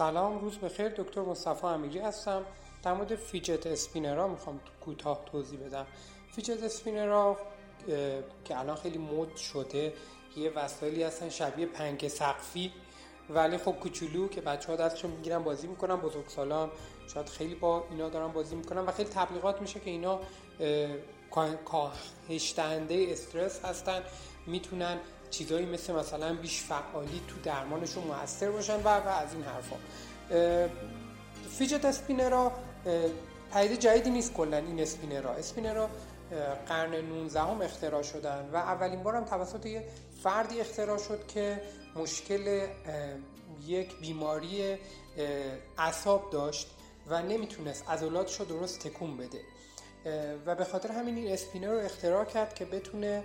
سلام روز بخیر دکتر مصطفی امیری هستم. در مورد فیجت اسپینرها می‌خوام کوتاه توضیح بدم. فیجت اسپینرها که الان خیلی مد شده یه وسایلی هستن شبیه پنک سقفی ولی خب کوچولو که بچه ها دستشون می‌گیرن بازی می‌کنن. بزرگسالان شاید خیلی با اینا دارن بازی می‌کنن و خیلی تبلیغات میشه که اینا کاهش استرس هستن. می‌تونن چیزایی مثل مثلا بیش فعالی تو درمانشون موثر باشن و و از این حرفا. فیجت اسپینرا پدیده جدیدی نیست کلا این اسپینرا. اسپینرا قرن 19 هم اختراع شدن و اولین بار هم توسط یه فردی اختراع شد که مشکل یک بیماری اعصاب داشت و نمی‌تونست عضلاتش رو درست تکون بده. و به خاطر همین این اسپینر رو اختراع کرد که بتونه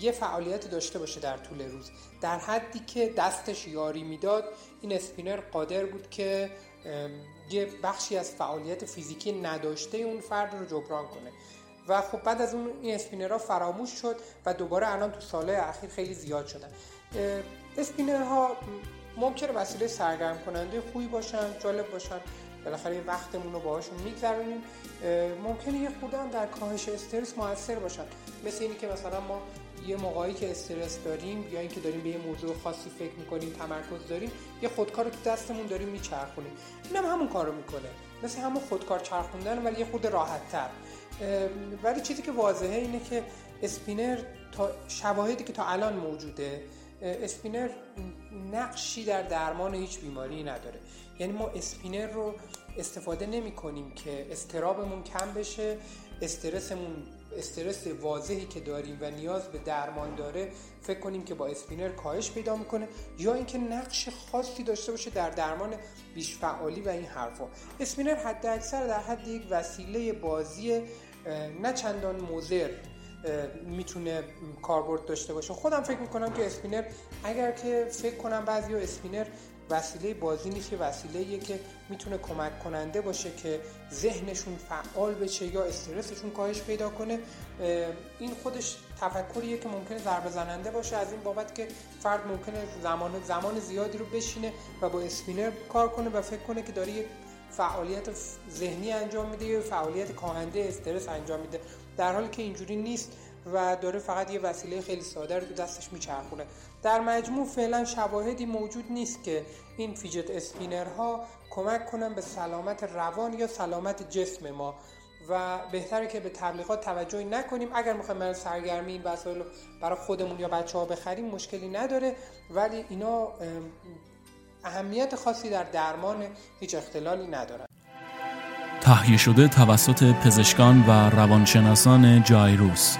یه فعالیت داشته باشه در طول روز. در حدی که دستش یاری می‌داد این اسپینر قادر بود که یه بخشی از فعالیت فیزیکی نداشته اون فرد رو جبران کنه. و خب بعد از اون این اسپینرها فراموش شد و دوباره الان تو ساله اخیر خیلی زیاد شدن. اسپینرها ممکنه وسیله سرگرم کننده خوبی باشن جالب باشن. بالاخره یه وقتمون رو باهاشون میگذرونیم. ممکنه یه خورده در کاهش استرس موثر باشن مثل اینی که مثلا ما یه موقعی که استرس داریم یا اینکه داریم به یه موضوع خاصی فکر می‌کنیم تمرکز داریم یه خودکار رو تو دستمون داریم میچرخونیم. اینم هم همون کارو می‌کنه. مثل همون خودکار چرخوندن ولی یه خود راحت تر ولی چیزی که واضحه اینه که اسپینر تا شواهدی که تا الان موجوده اسپینر نقشی در درمان هیچ بیماری نداره. یعنی ما اسپینر رو استفاده نمی کنیم که اضطرابمون کم بشه استرسمون استرس واضحی که داریم و نیاز به درمان داره فکر کنیم که با اسپینر کاهش پیدا می‌کنه یا اینکه نقش خاصی داشته باشه در درمان بیش فعالی و این حرفا. اسپینر حد اکثر در حد یک وسیله بازی نه چندان مضر می‌تونه کاربرد داشته باشه. خودم فکر می‌کنم که اسپینر اگر که فکر کنن بعضی اسپینر وسیله بازی نیست که وسیله که می‌تونه کمک کننده باشه که ذهنشون فعال بشه یا استرسشون کاهش پیدا کنه. این خودش تفکریه که ممکنه ضربه زننده باشه. از این بابت که فرد ممکنه زمان زمان زیادی رو بشینه و با اسپینر کار کنه و فکر کنه که داره یک فعالیت ذهنی انجام میده یا فعالیت کاهنده استرس انجام میده. در حالی که اینجوری نیست و داره فقط یه وسیله خیلی ساده رو دستش میچرخونه. در مجموع فعلا شواهدی موجود نیست که این فیجت اسپینرها کمک کنن به سلامت روان یا سلامت جسم ما. و بهتره که به تبلیغات توجهی نکنیم. اگر می‌خوایم برای سرگرمی این وسایل برای خودمون یا بچه ها بخریم مشکلی نداره. ولی اینا اهمیت خاصی در درمان هیچ اختلالی ندارن. تهیه شده توسط پزشکان و روانشناسان جایروس